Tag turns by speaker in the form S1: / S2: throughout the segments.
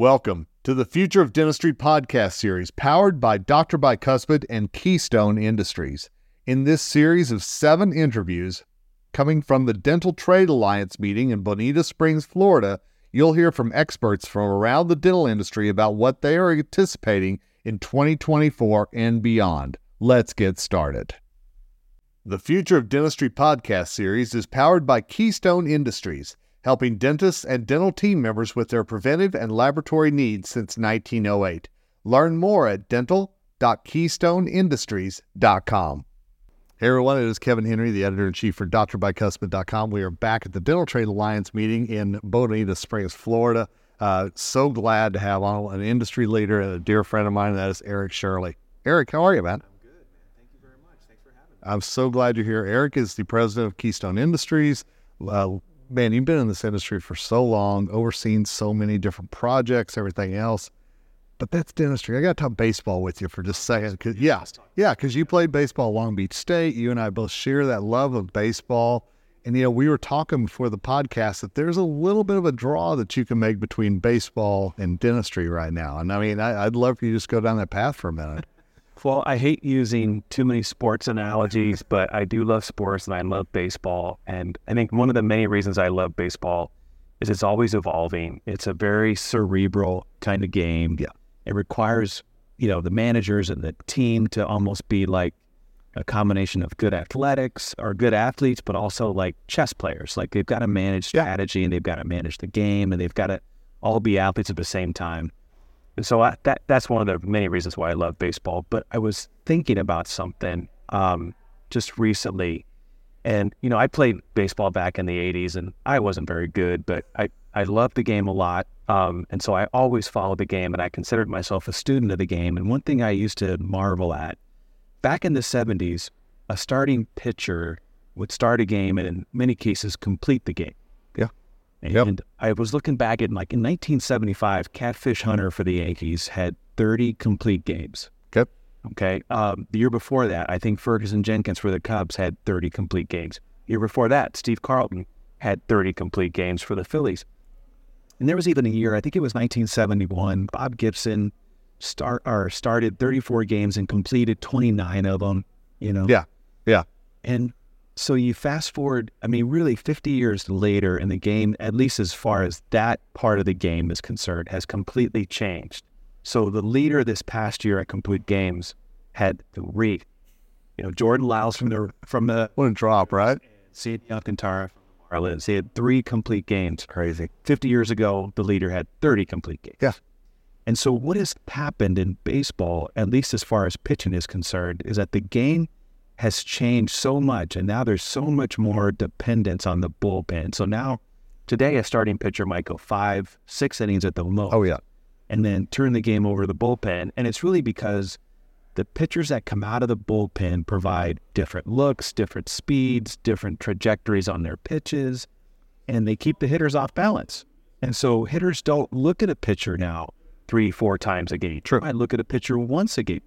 S1: Welcome to the Future of Dentistry podcast series powered by Dr. Bicuspid and Keystone Industries. In this series of seven interviews coming from the Dental Trade Alliance meeting in Bonita Springs, Florida, you'll hear from experts from around the dental industry about what they are anticipating in 2024 and beyond. Let's get started. The Future of Dentistry podcast series is powered by Keystone Industries helping dentists and dental team members with their preventive and laboratory needs since 1908. Learn more at dental.keystoneindustries.com. Hey everyone, it is Kevin Henry, the editor in chief for drbicuspid.com. We are back at the Dental Trade Alliance meeting in Bonita Springs, Florida. Uh, so glad to have on an industry leader and a dear friend of mine, that is Eric Shirley. Eric, how are you, man?
S2: I'm good, man. Thank you very much. Thanks for having me.
S1: I'm so glad you're here. Eric is the president of Keystone Industries, uh, man, you've been in this industry for so long, overseen so many different projects, everything else. But that's dentistry. I got to talk baseball with you for just a second. Cause, yeah, yeah, because you played baseball Long Beach State. You and I both share that love of baseball. And, you know, we were talking before the podcast that there's a little bit of a draw that you can make between baseball and dentistry right now. And I mean, I, would love for you to just go down that path for a minute.
S2: Well, I hate using too many sports analogies, but I do love sports and I love baseball. And I think one of the many reasons I love baseball is it's always evolving. It's a very cerebral kind of game.
S1: Yeah.
S2: It requires, you know, the managers and the team to almost be like a combination of good athletics or good athletes, but also like chess players. Like they've got to manage strategy and they've got to manage the game and they've got to all be athletes at the same time. And so I, that that's one of the many reasons why I love baseball. But I was thinking about something um, just recently, and you know I played baseball back in the '80s, and I wasn't very good, but I I loved the game a lot, um, and so I always followed the game, and I considered myself a student of the game. And one thing I used to marvel at back in the '70s, a starting pitcher would start a game and in many cases complete the game. And
S1: yep.
S2: I was looking back at like in 1975, Catfish Hunter for the Yankees had 30 complete games.
S1: Yep.
S2: Okay. Um, the year before that, I think Ferguson Jenkins for the Cubs had 30 complete games. The year before that, Steve Carlton had 30 complete games for the Phillies. And there was even a year, I think it was 1971, Bob Gibson start or started 34 games and completed 29 of them, you know.
S1: Yeah. Yeah.
S2: And so you fast forward, I mean, really 50 years later, and the game, at least as far as that part of the game is concerned, has completely changed. So the leader this past year at Complete Games had three. You know, Jordan Lyles from the from the
S1: what a drop, right?
S2: Sandy Alcantara from the Marlins. He had three complete games. Crazy. 50 years ago, the leader had 30 complete games.
S1: Yeah.
S2: And so what has happened in baseball, at least as far as pitching is concerned, is that the game – has changed so much, and now there's so much more dependence on the bullpen. So now, today, a starting pitcher might go five, six innings at the most.
S1: Oh yeah,
S2: and then turn the game over to the bullpen, and it's really because the pitchers that come out of the bullpen provide different looks, different speeds, different trajectories on their pitches, and they keep the hitters off balance. And so hitters don't look at a pitcher now three, four times a game.
S1: True.
S2: I look at a pitcher once a game.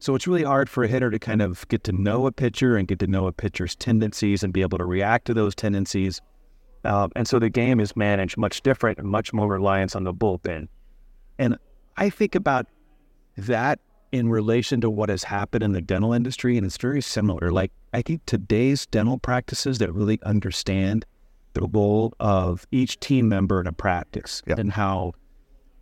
S2: So it's really hard for a hitter to kind of get to know a pitcher and get to know a pitcher's tendencies and be able to react to those tendencies. Uh, and so the game is managed much different and much more reliance on the bullpen. And I think about that in relation to what has happened in the dental industry, and it's very similar. Like, I think today's dental practices that really understand the role of each team member in a practice and how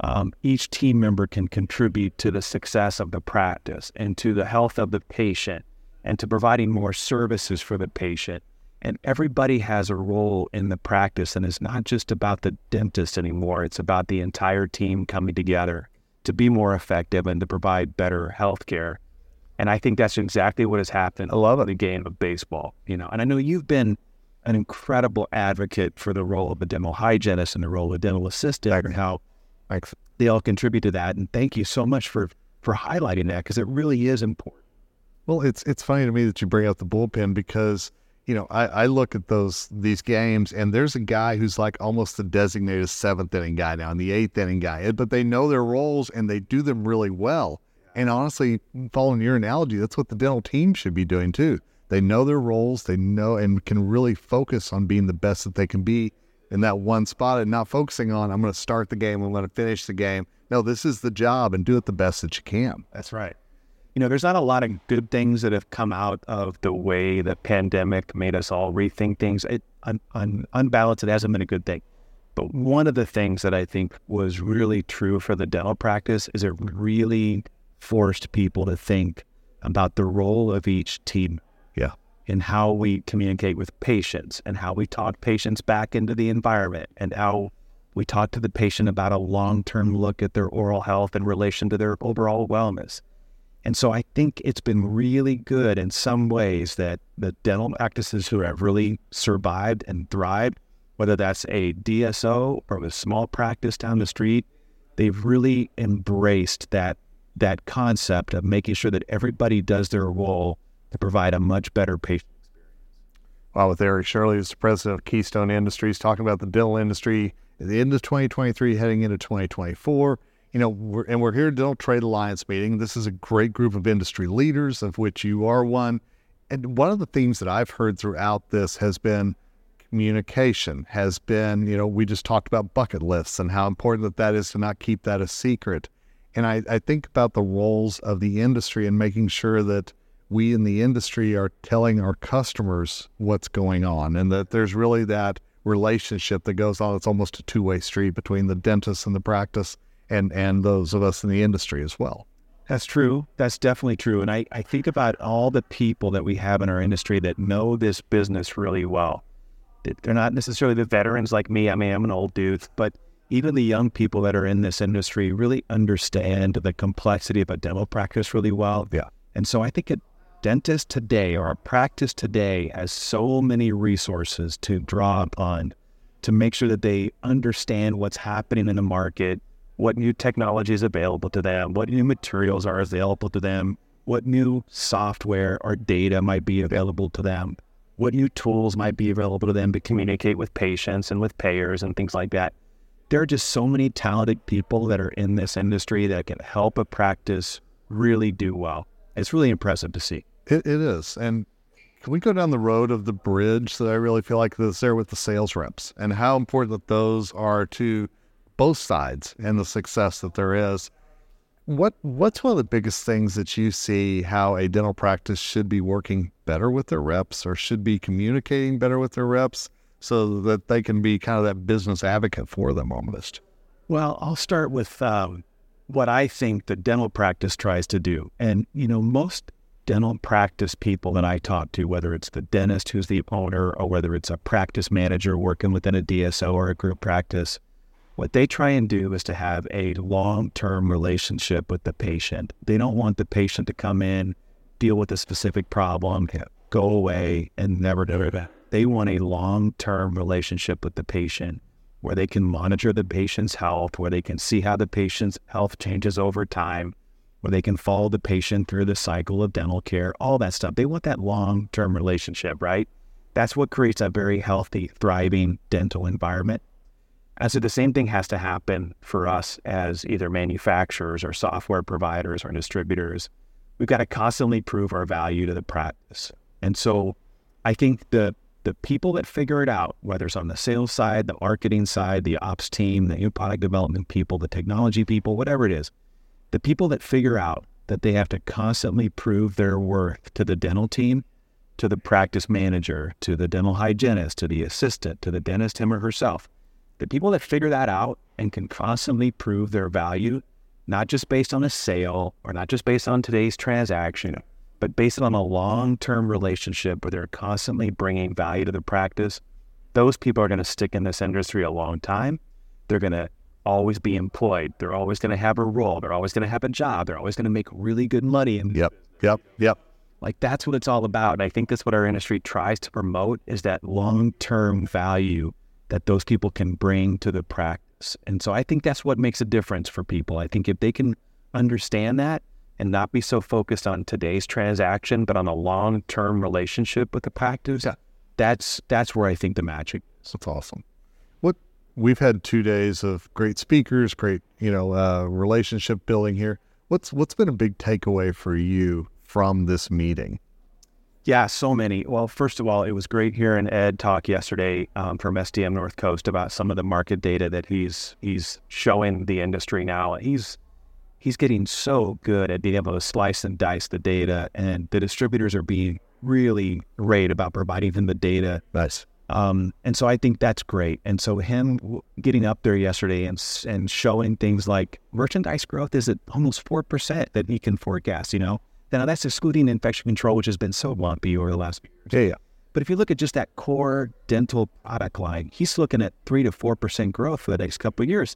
S2: um, each team member can contribute to the success of the practice and to the health of the patient and to providing more services for the patient. And everybody has a role in the practice, and it's not just about the dentist anymore. It's about the entire team coming together to be more effective and to provide better health care. And I think that's exactly what has happened.
S1: I love.
S2: The game of baseball, you know. And I know you've been an incredible advocate for the role of a dental hygienist and the role of a dental assistant, and how
S1: Thanks.
S2: They all contribute to that, and thank you so much for for highlighting that because it really is important.
S1: Well, it's it's funny to me that you bring up the bullpen because you know I, I look at those these games and there's a guy who's like almost the designated seventh inning guy now and the eighth inning guy, but they know their roles and they do them really well. And honestly, following your analogy, that's what the dental team should be doing too. They know their roles, they know and can really focus on being the best that they can be in that one spot and not focusing on I'm going to start the game, I'm going to finish the game. No, this is the job and do it the best that you can.
S2: That's right. You know, there's not a lot of good things that have come out of the way the pandemic made us all rethink things. It, un, un, unbalanced, it hasn't been a good thing. But one of the things that I think was really true for the dental practice is it really forced people to think about the role of each team.
S1: Yeah.
S2: And how we communicate with patients and how we talk patients back into the environment and how we talk to the patient about a long term look at their oral health in relation to their overall wellness. And so I think it's been really good in some ways that the dental practices who have really survived and thrived, whether that's a DSO or a small practice down the street, they've really embraced that that concept of making sure that everybody does their role to provide a much better patient experience.
S1: Wow, with Eric Shirley, who's the president of Keystone Industries, talking about the dental industry at the end of 2023, heading into 2024. You know, we're, and we're here at Dental Trade Alliance meeting. This is a great group of industry leaders, of which you are one. And one of the themes that I've heard throughout this has been communication, has been, you know, we just talked about bucket lists and how important that that is to not keep that a secret. And I, I think about the roles of the industry and making sure that we in the industry are telling our customers what's going on and that there's really that relationship that goes on. It's almost a two way street between the dentist and the practice and, and those of us in the industry as well.
S2: That's true. That's definitely true. And I, I think about all the people that we have in our industry that know this business really well. They're not necessarily the veterans like me. I mean, I'm an old dude, but even the young people that are in this industry really understand the complexity of a dental practice really well.
S1: Yeah.
S2: And so I think a dentist today or a practice today has so many resources to draw upon to make sure that they understand what's happening in the market, what new technology is available to them, what new materials are available to them, what new software or data might be available to them, what new tools might be available to them to communicate with patients and with payers and things like that there are just so many talented people that are in this industry that can help a practice really do well. It's really impressive to see.
S1: It, it is. And can we go down the road of the bridge that I really feel like is there with the sales reps and how important that those are to both sides and the success that there is? What what's one of the biggest things that you see how a dental practice should be working better with their reps or should be communicating better with their reps? so that they can be kind of that business advocate for them almost?
S2: Well, I'll start with um, what I think the dental practice tries to do. And, you know, most dental practice people that I talk to, whether it's the dentist who's the owner or whether it's a practice manager working within a DSO or a group practice, what they try and do is to have a long term relationship with the patient. They don't want the patient to come in, deal with a specific problem, go away, and never do it. They want a long term relationship with the patient where they can monitor the patient's health, where they can see how the patient's health changes over time, where they can follow the patient through the cycle of dental care, all that stuff. They want that long term relationship, right? That's what creates a very healthy, thriving dental environment. And so the same thing has to happen for us as either manufacturers or software providers or distributors. We've got to constantly prove our value to the practice. And so I think the the people that figure it out, whether it's on the sales side, the marketing side, the ops team, the new product development people, the technology people, whatever it is, the people that figure out that they have to constantly prove their worth to the dental team, to the practice manager, to the dental hygienist, to the assistant, to the dentist, him or herself, the people that figure that out and can constantly prove their value, not just based on a sale or not just based on today's transaction, but based on a long term relationship where they're constantly bringing value to the practice, those people are going to stick in this industry a long time. They're going to always be employed. They're always going to have a role. They're always going to have a job. They're always going to make really good money.
S1: And yep, yep, yep.
S2: Like that's what it's all about. And I think that's what our industry tries to promote is that long term value that those people can bring to the practice. And so I think that's what makes a difference for people. I think if they can understand that and not be so focused on today's transaction, but on a long term relationship with the practice, yeah. that's that's where I think the magic is.
S1: That's awesome. What we've had two days of great speakers, great you know uh, relationship building here. What's what's been a big takeaway for you from this meeting?
S2: Yeah, so many. Well, first of all, it was great hearing Ed talk yesterday um, from SDM North Coast about some of the market data that he's he's showing the industry now. He's he's getting so good at being able to slice and dice the data, and the distributors are being really great about providing him the data.
S1: Nice.
S2: Um, and so I think that's great. And so him getting up there yesterday and and showing things like merchandise growth is at almost four percent that he can forecast. You know, now that's excluding infection control, which has been so lumpy over the last few years.
S1: Yeah, yeah.
S2: But if you look at just that core dental product line, he's looking at three to four percent growth for the next couple of years.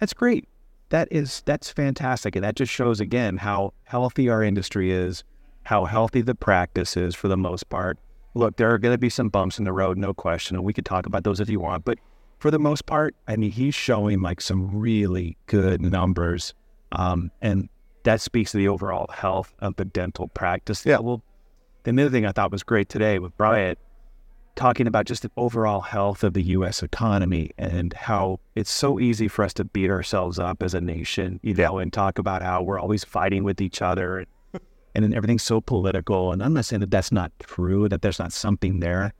S2: That's great. That is that's fantastic, and that just shows again how healthy our industry is, how healthy the practice is for the most part. Look, there are going to be some bumps in the road, no question, and we could talk about those if you want. But for the most part, I mean, he's showing like some really good numbers, um, and that speaks to the overall health of the dental practice
S1: Yeah.
S2: level. The other thing I thought was great today with Bryant talking about just the overall health of the U.S. economy and how it's so easy for us to beat ourselves up as a nation, you know, and talk about how we're always fighting with each other and then everything's so political. And I'm not saying that that's not true, that there's not something there,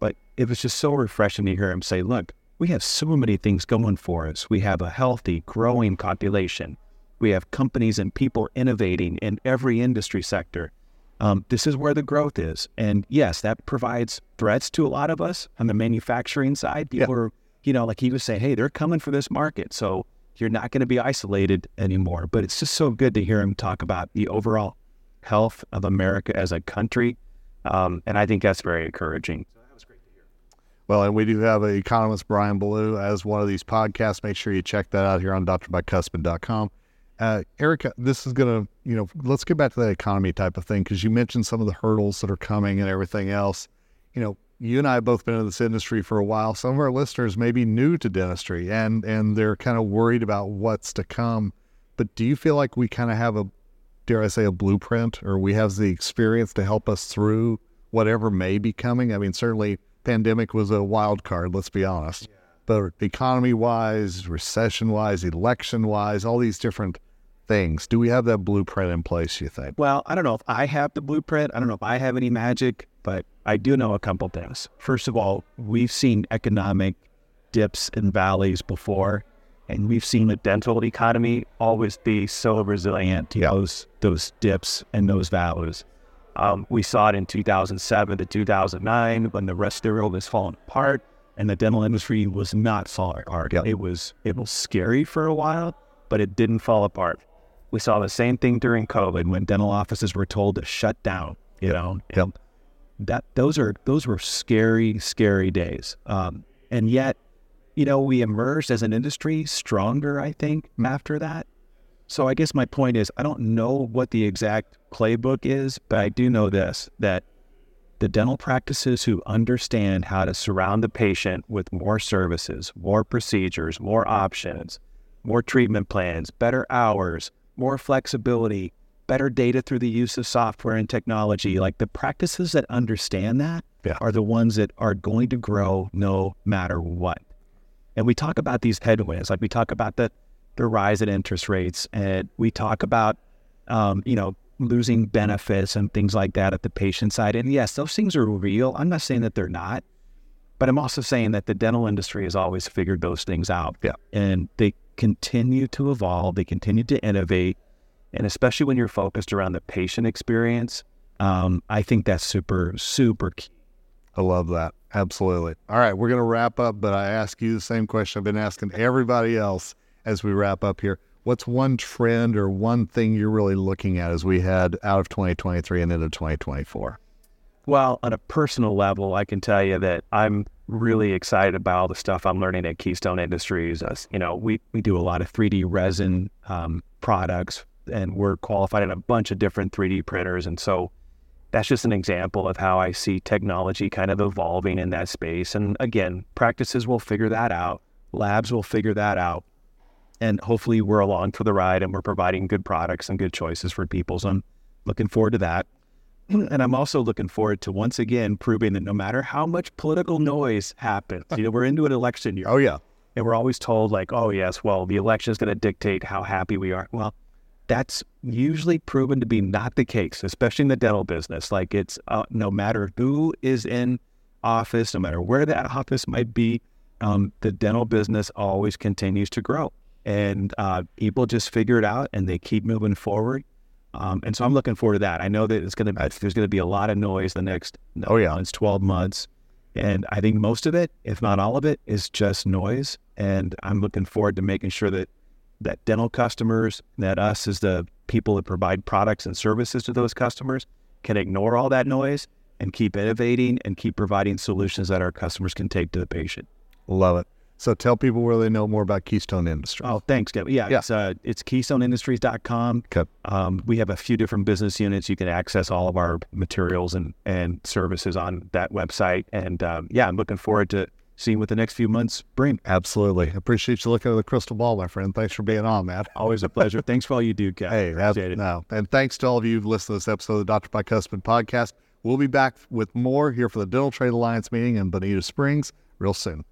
S2: but it was just so refreshing to hear him say, look, we have so many things going for us. We have a healthy, growing population. We have companies and people innovating in every industry sector. Um, this is where the growth is. And yes, that provides threats to a lot of us on the manufacturing side. People are, you know, like he was saying, hey, they're coming for this market. So you're not going to be isolated anymore. But it's just so good to hear him talk about the overall health of America as a country. Um, and I think that's very encouraging.
S1: Well, and we do have an economist, Brian Beaulieu, as one of these podcasts. Make sure you check that out here on drbicuspid.com. Uh, Erica, this is going to, you know, let's get back to that economy type of thing because you mentioned some of the hurdles that are coming and everything else. You know, you and I have both been in this industry for a while. Some of our listeners may be new to dentistry and and they're kind of worried about what's to come. But do you feel like we kind of have a, dare I say, a blueprint, or we have the experience to help us through whatever may be coming? I mean, certainly pandemic was a wild card. Let's be honest. But economy wise, recession wise, election wise, all these different things. Do we have that blueprint in place? You think?
S2: Well, I don't know if I have the blueprint. I don't know if I have any magic, but I do know a couple things. First of all, we've seen economic dips and valleys before, and we've seen the dental economy always be so resilient to
S1: Yeah.
S2: those those dips and those valleys. Um, we saw it in 2007 to 2009 when the rest of the world was falling apart, and the dental industry was not falling apart.
S1: Yeah.
S2: It was it was scary for a while, but it didn't fall apart. We saw the same thing during COVID when dental offices were told to shut down. You know,
S1: Yep.
S2: that those are those were scary, scary days. Um, and yet, you know, we emerged as an industry stronger. I think after that. So I guess my point is, I don't know what the exact playbook is, but I do know this: that the dental practices who understand how to surround the patient with more services, more procedures, more options, more treatment plans, better hours, more flexibility, better data through the use of software and technology. Like the practices that understand that
S1: Yeah.
S2: are the ones that are going to grow no matter what. And we talk about these headwinds, like we talk about the, the rise in interest rates, and we talk about, um, you know, losing benefits and things like that at the patient side. And yes, those things are real. I'm not saying that they're not, but I'm also saying that the dental industry has always figured those things out.
S1: Yeah.
S2: And they continue to evolve, they continue to innovate. And especially when you're focused around the patient experience, um, I think that's super, super key.
S1: I love that. Absolutely. All right, we're going to wrap up, but I ask you the same question I've been asking everybody else as we wrap up here. What's one trend or one thing you're really looking at as we head out of 2023 and into 2024?
S2: Well, on a personal level, I can tell you that I'm really excited about all the stuff I'm learning at Keystone Industries. As you know, we we do a lot of 3D resin um, products, and we're qualified in a bunch of different 3D printers, and so that's just an example of how I see technology kind of evolving in that space. And again, practices will figure that out, labs will figure that out, and hopefully we're along for the ride and we're providing good products and good choices for people. So I'm looking forward to that. And I'm also looking forward to once again proving that no matter how much political noise happens, you know, we're into an election year
S1: Oh, yeah.
S2: and we're always told like, oh yes, well, the election is going to dictate how happy we are. Well, that's usually proven to be not the case, especially in the dental business. Like it's uh, no matter who is in office, no matter where that office might be, um, the dental business always continues to grow, and uh, people just figure it out and they keep moving forward. Um, and so I'm looking forward to that. I know that it's going to there's going to be a lot of noise the next
S1: oh yeah
S2: it's 12 months, and I think most of it, if not all of it, is just noise. And I'm looking forward to making sure that that dental customers, that us as the people that provide products and services to those customers, can ignore all that noise and keep innovating and keep providing solutions that our customers can take to the patient.
S1: Love it. So tell people where they know more about Keystone Industries.
S2: Oh, thanks, Kevin. Yeah,
S1: Yeah.
S2: it's uh, it's keystoneindustries.com.
S1: Okay.
S2: Um, we have a few different business units. You can access all of our materials and, and services on that website. And um, yeah, I'm looking forward to seeing what the next few months bring.
S1: Absolutely. Appreciate you looking at the crystal ball, my friend. Thanks for being on, man.
S2: Always a pleasure. Thanks for all you do, Kevin.
S1: Hey,
S2: Appreciate it.
S1: no. And thanks to all of you who've listened to this episode of the Dr. Bicuspid podcast. We'll be back with more here for the Dental Trade Alliance meeting in Bonita Springs real soon.